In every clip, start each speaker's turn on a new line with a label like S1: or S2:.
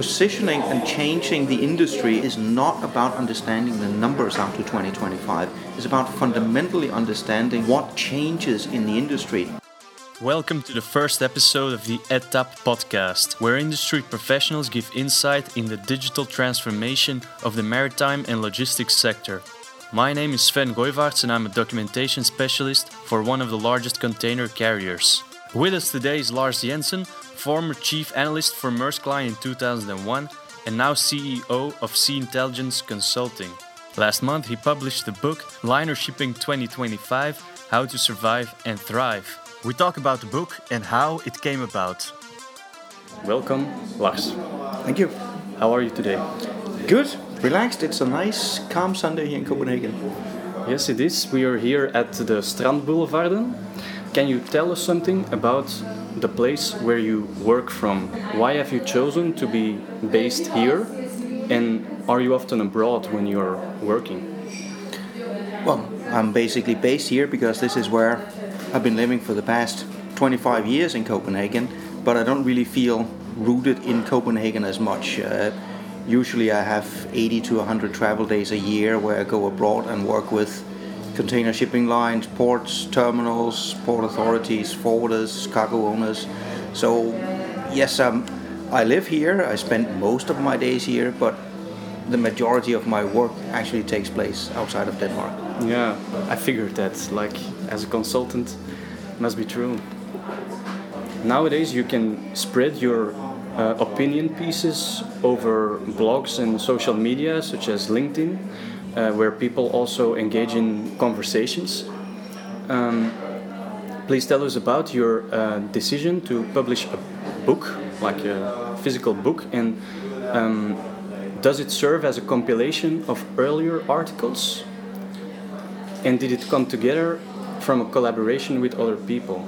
S1: positioning and changing the industry is not about understanding the numbers out to 2025. It's about fundamentally understanding what changes in the industry.
S2: Welcome to the first episode of the ETAP podcast, where industry professionals give insight in the digital transformation of the maritime and logistics sector. My name is Sven Goivaerts and I'm a documentation specialist for one of the largest container carriers. With us today is Lars Jensen, former chief analyst for Maersk Line in 2001 and now CEO of Sea Intelligence Consulting. Last month he published the book Liner Shipping 2025 How to Survive and Thrive. We talk about the book and how it came about. Welcome, Lars.
S1: Thank you.
S2: How are you today?
S1: Good, relaxed. It's a nice, calm Sunday here in Copenhagen.
S2: Yes, it is. We are here at the Strandboulevarden. Can you tell us something about the place where you work from? Why have you chosen to be based here? And are you often abroad when you're working?
S1: Well, I'm basically based here because this is where I've been living for the past 25 years in Copenhagen, but I don't really feel rooted in Copenhagen as much. Uh, usually, I have 80 to 100 travel days a year where I go abroad and work with container shipping lines, ports, terminals, port authorities, forwarders, cargo owners. So, yes, um, I live here. I spend most of my days here, but the majority of my work actually takes place outside of Denmark.
S2: Yeah, I figured that. Like, as a consultant, must be true. Nowadays, you can spread your uh, opinion pieces over blogs and social media, such as LinkedIn, uh, where people also engage in conversations. Um, please tell us about your uh, decision to publish a book, like a physical book, and um, does it serve as a compilation of earlier articles? And did it come together from a collaboration with other people?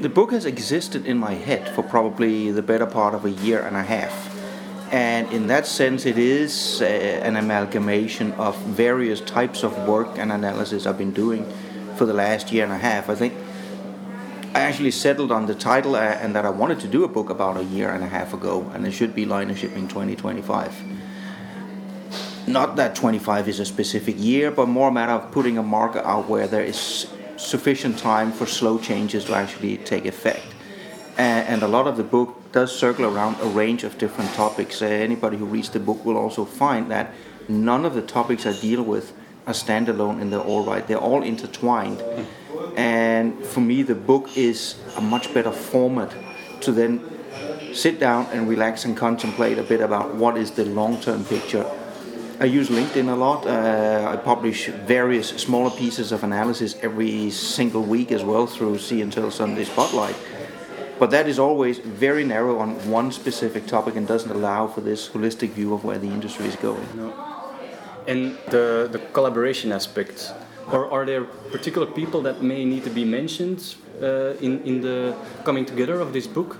S1: The book has existed in my head for probably the better part of a year and a half. And in that sense, it is uh, an amalgamation of various types of work and analysis I've been doing for the last year and a half. I think I actually settled on the title uh, and that I wanted to do a book about a year and a half ago, and it should be Liner Shipping 2025 not that 25 is a specific year, but more a matter of putting a marker out where there is sufficient time for slow changes to actually take effect. And a lot of the book does circle around a range of different topics. Uh, anybody who reads the book will also find that none of the topics I deal with are standalone and they're all right. They're all intertwined. And for me, the book is a much better format to then sit down and relax and contemplate a bit about what is the long term picture I use LinkedIn a lot. Uh, I publish various smaller pieces of analysis every single week as well through SeaIntel Sunday Spotlight. But that is always very narrow on one specific topic and doesn't allow for this holistic view of where the industry is going. No.
S2: And the, the collaboration aspect, or are there particular people that may need to be mentioned uh, in, in the coming together of this book?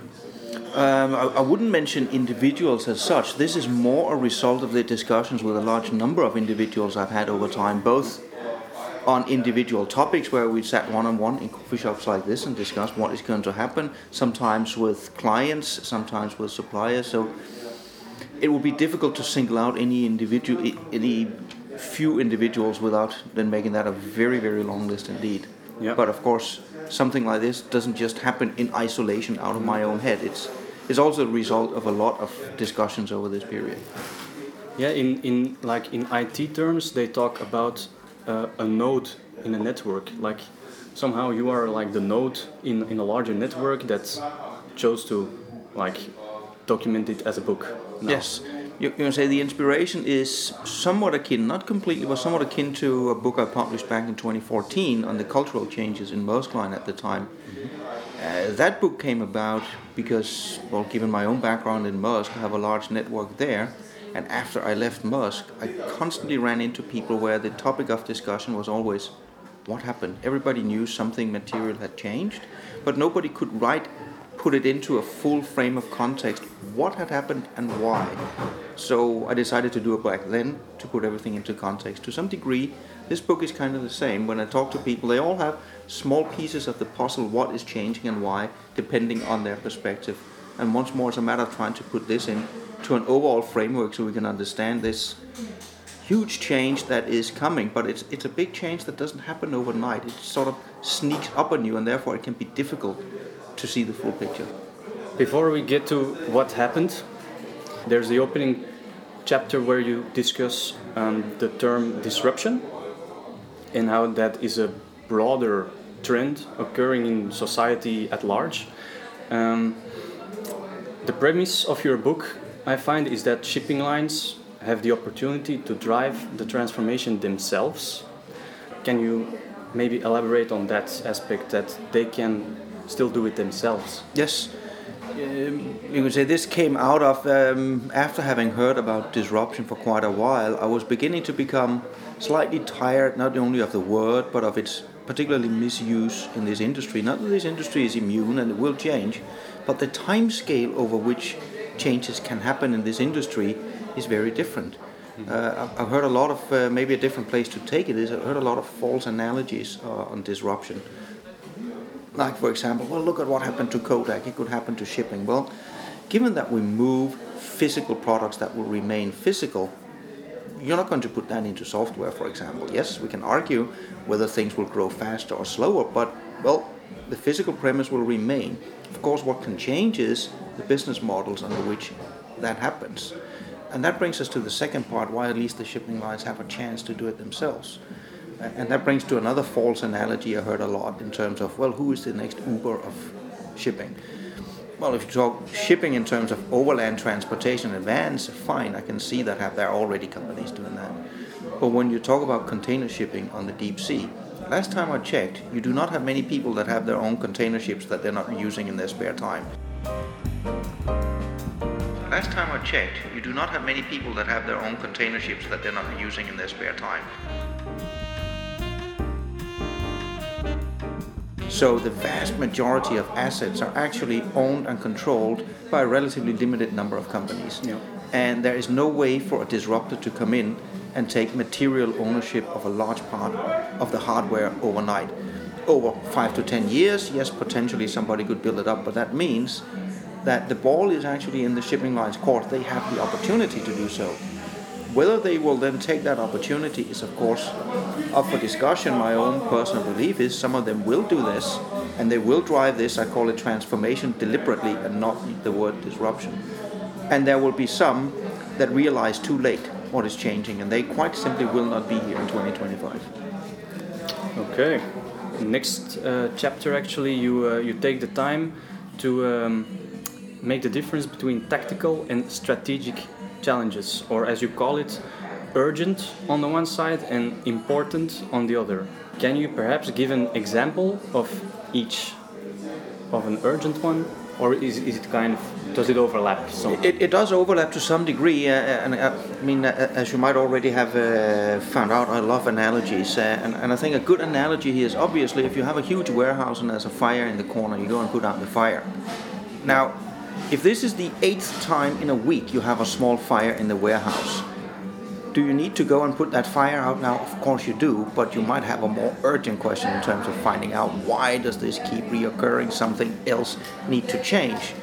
S1: Um, I, I, wouldn't mention individuals as such. This is more a result of the discussions with a large number of individuals I've had over time, both on individual topics where we sat one on one in coffee shops like this and discussed what is going to happen, sometimes with clients, sometimes with suppliers. So it would be difficult to single out any individual, any few individuals without then making that a very, very long list indeed. Yep. But of course, something like this doesn't just happen in isolation out of my own head. It's is also a result of a lot of discussions over this period.
S2: Yeah, in, in like in IT terms, they talk about uh, a node in a network. Like somehow you are like the node in, in a larger network that chose to like document it as a book.
S1: Now. Yes, you, you can say the inspiration is somewhat akin, not completely, but somewhat akin to a book I published back in 2014 on the cultural changes in Maersk Line at the time. Uh, that book came about because, well, given my own background in Maersk, I have a large network there. And after I left Maersk, I constantly ran into people where the topic of discussion was always what happened. Everybody knew something material had changed, but nobody could write, put it into a full frame of context what had happened and why. So I decided to do it back then to put everything into context. To some degree, this book is kind of the same. When I talk to people, they all have small pieces of the puzzle what is changing and why, depending on their perspective. And once more, it's a matter of trying to put this in to an overall framework so we can understand this huge change that is coming. But it's it's a big change that doesn't happen overnight. It sort of sneaks up on you, and therefore it can be difficult to see the full picture.
S2: Before we get to what happened, there's the opening chapter where you discuss um, the term disruption and how that is a broader trend occurring in society at large. Um, the premise of your book, I find, is that shipping lines have the opportunity to drive the transformation themselves. Can you maybe elaborate on that aspect that they can still do it themselves?
S1: Yes. Um, you can say this came out of um, after having heard about disruption for quite a while. I was beginning to become slightly tired not only of the word but of its particularly misuse in this industry. Not that this industry is immune and it will change, but the time scale over which changes can happen in this industry is very different. Uh, I've heard a lot of uh, maybe a different place to take it is I've heard a lot of false analogies uh, on disruption. Like for example, well look at what happened to Kodak. It could happen to shipping. Well, given that we move physical products that will remain physical, you're not going to put that into software, for example. Yes, we can argue whether things will grow faster or slower, but well, the physical premise will remain. Of course, what can change is the business models under which that happens. And that brings us to the second part why at least the shipping lines have a chance to do it themselves. And that brings to another false analogy I heard a lot in terms of, well, who is the next Uber of shipping? Well, if you talk shipping in terms of overland transportation in vans, fine, I can see that have, there are already companies doing that. But when you talk about container shipping on the deep sea, last time I checked, you do not have many people that have their own container ships that they're not using in their spare time. Last time I checked, you do not have many people that have their own container ships that they're not using in their spare time. So the vast majority of assets are actually owned and controlled by a relatively limited number of companies.
S2: Yeah.
S1: And there is no way for a disruptor to come in and take material ownership of a large part of the hardware overnight. Over five to ten years, yes, potentially somebody could build it up, but that means that the ball is actually in the shipping line's court. They have the opportunity to do so. Whether they will then take that opportunity is, of course, up for discussion. My own personal belief is some of them will do this and they will drive this, I call it transformation deliberately and not the word disruption. And there will be some that realize too late what is changing and they quite simply will not be here in 2025.
S2: Okay. Next uh, chapter, actually, you, uh, you take the time to um, make the difference between tactical and strategic challenges, or as you call it, urgent on the one side and important on the other. Can you perhaps give an example of each of an urgent one, or is, is it kind of does it overlap? Some?
S1: It, it does overlap to some degree, uh, and uh, I mean, uh, as you might already have uh, found out, I love analogies, uh, and, and I think a good analogy here is obviously if you have a huge warehouse and there's a fire in the corner, you go and put out the fire. Now, if this is the eighth time in a week you have a small fire in the warehouse, do you need to go and put that fire out now? Of course you do, but you might have a more urgent question in terms of finding out why does this keep reoccurring? Something else need to change.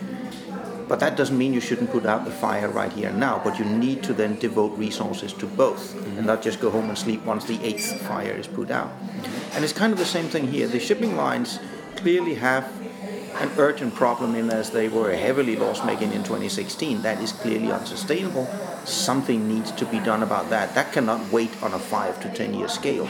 S1: But that doesn't mean you shouldn't put out the fire right here and now, but you need to then devote resources to both mm-hmm. and not just go home and sleep once the eighth fire is put out. Mm-hmm. And it's kind of the same thing here. The shipping lines clearly have an urgent problem in as they were heavily loss making in 2016. That is clearly unsustainable. Something needs to be done about that. That cannot wait on a five to ten year scale.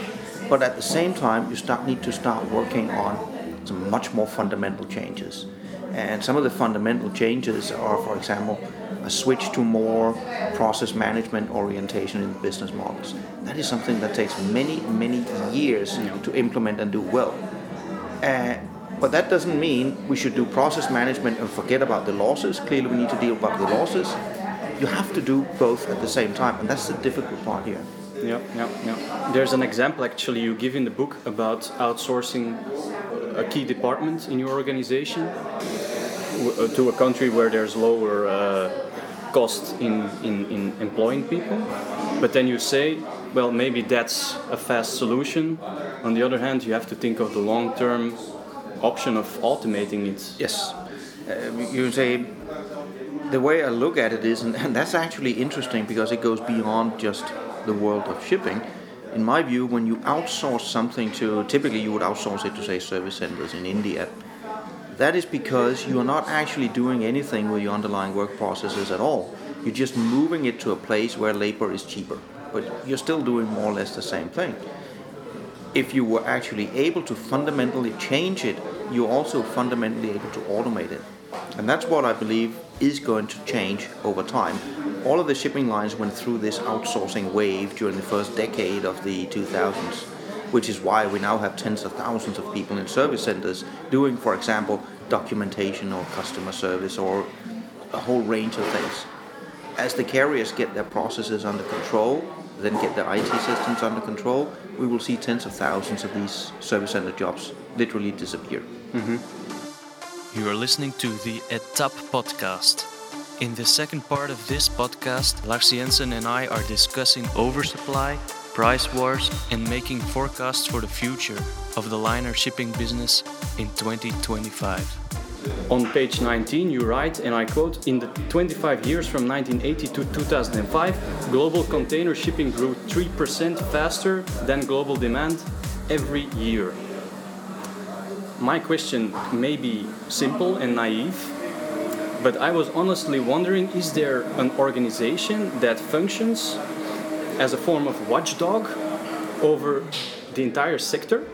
S1: But at the same time, you start, need to start working on some much more fundamental changes. And some of the fundamental changes are, for example, a switch to more process management orientation in business models. That is something that takes many, many years to implement and do well. Uh, but that doesn't mean we should do process management and forget about the losses. Clearly, we need to deal about the losses. You have to do both at the same time, and that's the difficult part here.
S2: Yeah, yeah, yeah. There's an example actually you give in the book about outsourcing a key department in your organization uh, to a country where there's lower uh, cost in, in, in employing people. But then you say, well, maybe that's a fast solution. On the other hand, you have to think of the long term option of automating it.
S1: Yes. Uh, you say the way I look at it is, and, and that's actually interesting because it goes beyond just the world of shipping. In my view, when you outsource something to, typically you would outsource it to, say, service centers in India. That is because you are not actually doing anything with your underlying work processes at all. You're just moving it to a place where labor is cheaper, but you're still doing more or less the same thing. If you were actually able to fundamentally change it, you're also fundamentally able to automate it. And that's what I believe is going to change over time. All of the shipping lines went through this outsourcing wave during the first decade of the 2000s, which is why we now have tens of thousands of people in service centers doing, for example, documentation or customer service or a whole range of things. As the carriers get their processes under control, then get their IT systems under control, we will see tens of thousands of these service center jobs literally disappear. Mm-hmm.
S2: You are listening to the ETAP podcast. In the second part of this podcast, Lars Jensen and I are discussing oversupply, price wars, and making forecasts for the future of the liner shipping business in 2025. On page 19, you write, and I quote In the 25 years from 1980 to 2005, global container shipping grew 3% faster than global demand every year. My question may be simple and naive, but I was honestly wondering is there an organization that functions as a form of watchdog over the entire sector,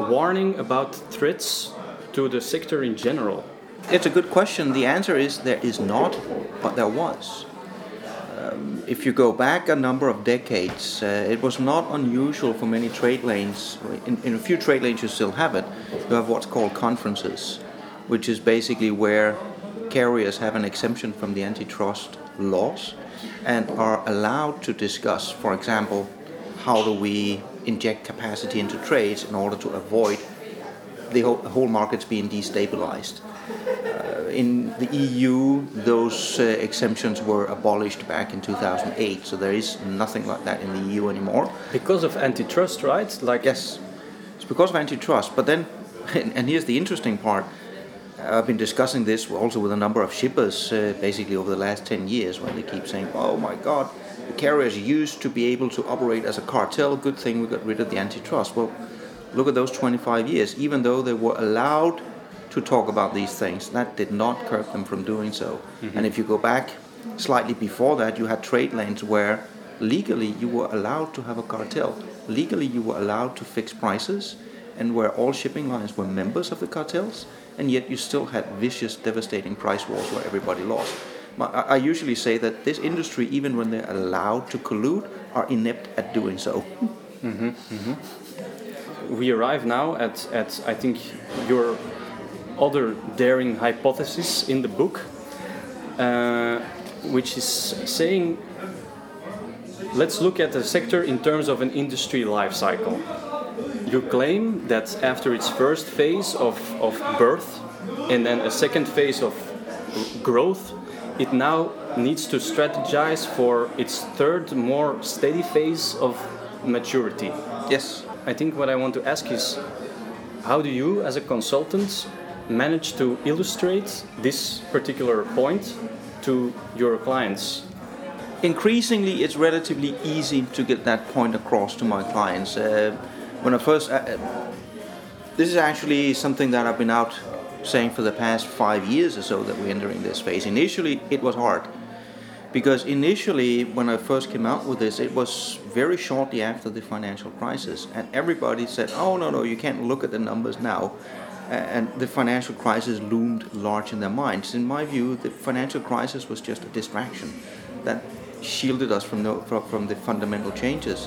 S2: warning about threats to the sector in general?
S1: It's a good question. The answer is there is not, but there was. Um, if you go back a number of decades, uh, it was not unusual for many trade lanes. In, in, a few trade lanes, you still have it. You have what's called conferences, which is basically where carriers have an exemption from the antitrust laws and are allowed to discuss, for example, how do we inject capacity into trades in order to avoid the whole, whole markets being destabilized in the EU, those uh, exemptions were abolished back in 2008, so there is nothing like that in the EU anymore.
S2: Because of antitrust, right?
S1: Like yes, it's because of antitrust. But then, and here's the interesting part. I've been discussing this also with a number of shippers, uh, basically over the last 10 years, where they keep saying, "Oh my God, the carriers used to be able to operate as a cartel. Good thing we got rid of the antitrust." Well, look at those 25 years. Even though they were allowed to talk about these things. That did not curb them from doing so. Mm-hmm. And if you go back slightly before that, you had trade lanes where legally you were allowed to have a cartel. Legally, you were allowed to fix prices, and where all shipping lines were members of the cartels, and yet you still had vicious, devastating price wars where everybody lost. I usually say that this industry, even when they're allowed to collude, are inept at doing so. Mm-hmm,
S2: mm-hmm. We arrive now at, at I think, your other daring hypothesis in the book, uh, which is saying let's look at the sector in terms of an industry life cycle. You claim that after its first phase of, of birth and then a second phase of growth, it now needs to strategize for its third, more steady phase of maturity.
S1: Yes.
S2: I think what I want to ask is how do you, as a consultant, manage to illustrate this particular point to your clients?
S1: Increasingly, it's relatively easy to get that point across to my clients. Uh, when I first, uh, uh, this is actually something that I've been out saying for the past five years or so that we're entering this phase. Initially, it was hard because initially, when I first came out with this, it was very shortly after the financial crisis, and everybody said, "Oh no, no, you can't look at the numbers now." and the financial crisis loomed large in their minds. In my view, the financial crisis was just a distraction that shielded us from, no, from the fundamental changes.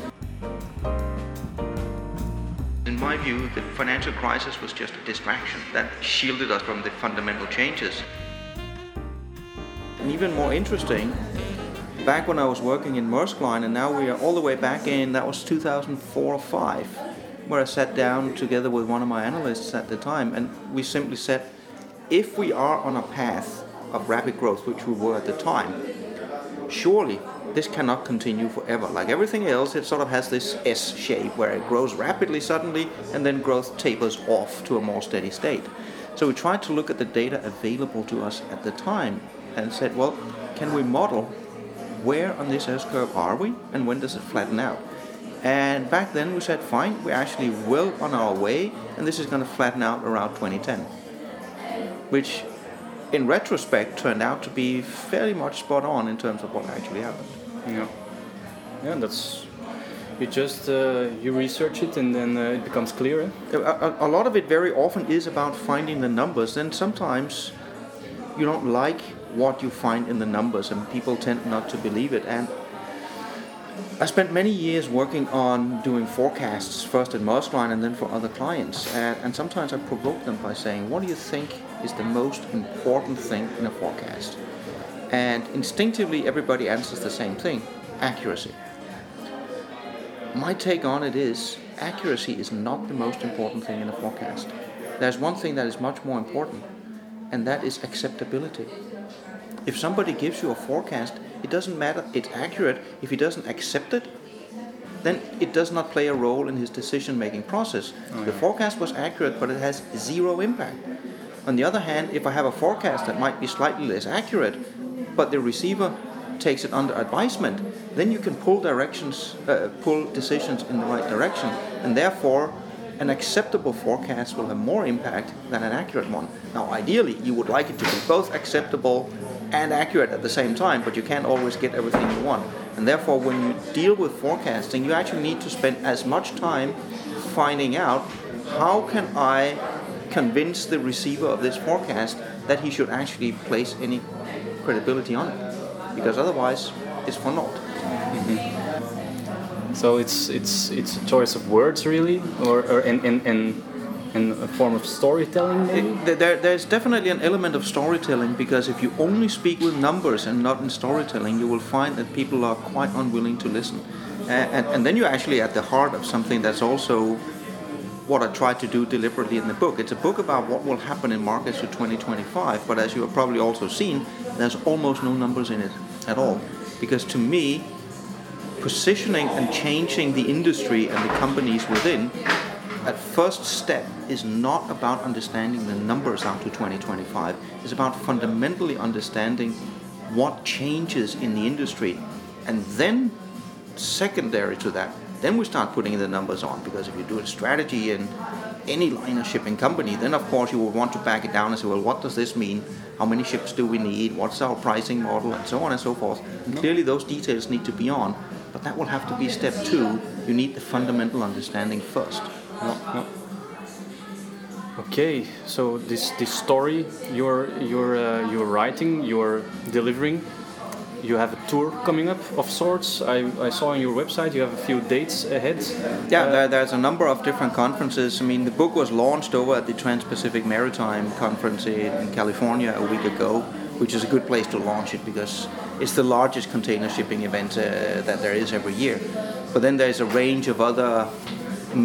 S1: In my view, the financial crisis was just a distraction that shielded us from the fundamental changes. And even more interesting, back when I was working in Maersk Line, and now we are all the way back in, that was 2004 or 5 where I sat down together with one of my analysts at the time, and we simply said, if we are on a path of rapid growth, which we were at the time, surely this cannot continue forever. Like everything else, it sort of has this S shape where it grows rapidly suddenly and then growth tapers off to a more steady state. So we tried to look at the data available to us at the time, and said, well, can we model where on this S curve are we and when does it flatten out? And back then we said, fine, we're actually well on our way, and this is going to flatten out around 2010. Which, in retrospect, turned out to be fairly much spot on in terms of what actually happened.
S2: Yeah, yeah, that's you just uh, you research it and then uh, it becomes clearer.
S1: A, a, a lot of it very often is about finding the numbers, and sometimes you don't like what you find in the numbers, and people tend not to believe it. And I spent many years working on doing forecasts, first at Maersk Line and then for other clients. And, and sometimes I provoke them by saying, What do you think is the most important thing in a forecast? And instinctively, everybody answers the same thing accuracy. My take on it is accuracy is not the most important thing in a forecast. There's one thing that is much more important, and that is acceptability. If somebody gives you a forecast it doesn't matter, it's accurate. If he doesn't accept it, then it does not play a role in his decision making process. Oh, yeah. The forecast was accurate, but it has zero impact. On the other hand, if I have a forecast that might be slightly less accurate, but the receiver takes it under advisement, then you can pull directions, uh, pull decisions in the right direction, and therefore an acceptable forecast will have more impact than an accurate one. Now, ideally, you would like it to be both acceptable and accurate at the same time, but you can't always get everything you want. And therefore, when you deal with forecasting, you actually need to spend as much time finding out how can I convince the receiver of this forecast that he should actually place any credibility on it, because otherwise, it's for naught.
S2: Mm-hmm. So it's it's it's a choice of words, really, or, or and, and, and in a form of storytelling
S1: it, there, there's definitely an element of storytelling because if you only speak with numbers and not in storytelling you will find that people are quite unwilling to listen and, and, and then you're actually at the heart of something that's also what I tried to do deliberately in the book. It's a book about what will happen in markets to 2025, but as you have probably also seen, there's almost no numbers in it at all. Because to me, positioning and changing the industry and the companies within that first step is not about understanding the numbers out to 2025. It's about fundamentally understanding what changes in the industry. And then, secondary to that, then we start putting the numbers on. Because if you do a strategy in any liner shipping company, then of course you will want to back it down and say, well, what does this mean? How many ships do we need? What's our pricing model? And so on and so forth. Clearly, those details need to be on. But that will have to be step two. You need the fundamental understanding first.
S2: Okay, so this this story you're you're uh, you're writing, you're delivering. You have a tour coming up of sorts. I, I saw on your website you have a few dates ahead.
S1: Yeah, uh, there, there's a number of different conferences. I mean, the book was launched over at the Trans-Pacific Maritime Conference in, in California a week ago, which is a good place to launch it because it's the largest container shipping event uh, that there is every year. But then there's a range of other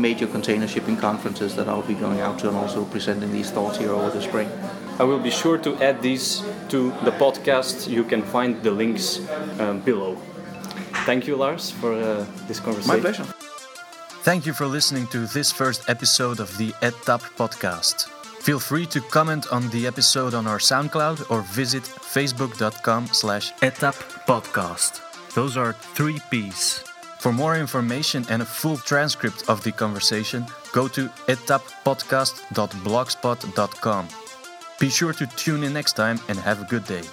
S1: major container shipping conferences that I'll be going out to and also presenting these thoughts here over the spring.
S2: I will be sure to add these to the podcast. You can find the links um, below. Thank you, Lars, for uh, this conversation.
S1: My pleasure.
S2: Thank you for listening to this first episode of the ETAP podcast. Feel free to comment on the episode on our SoundCloud or visit facebook.com slash podcast. Those are three P's. For more information and a full transcript of the conversation, go to etappodcast.blogspot.com. Be sure to tune in next time and have a good day.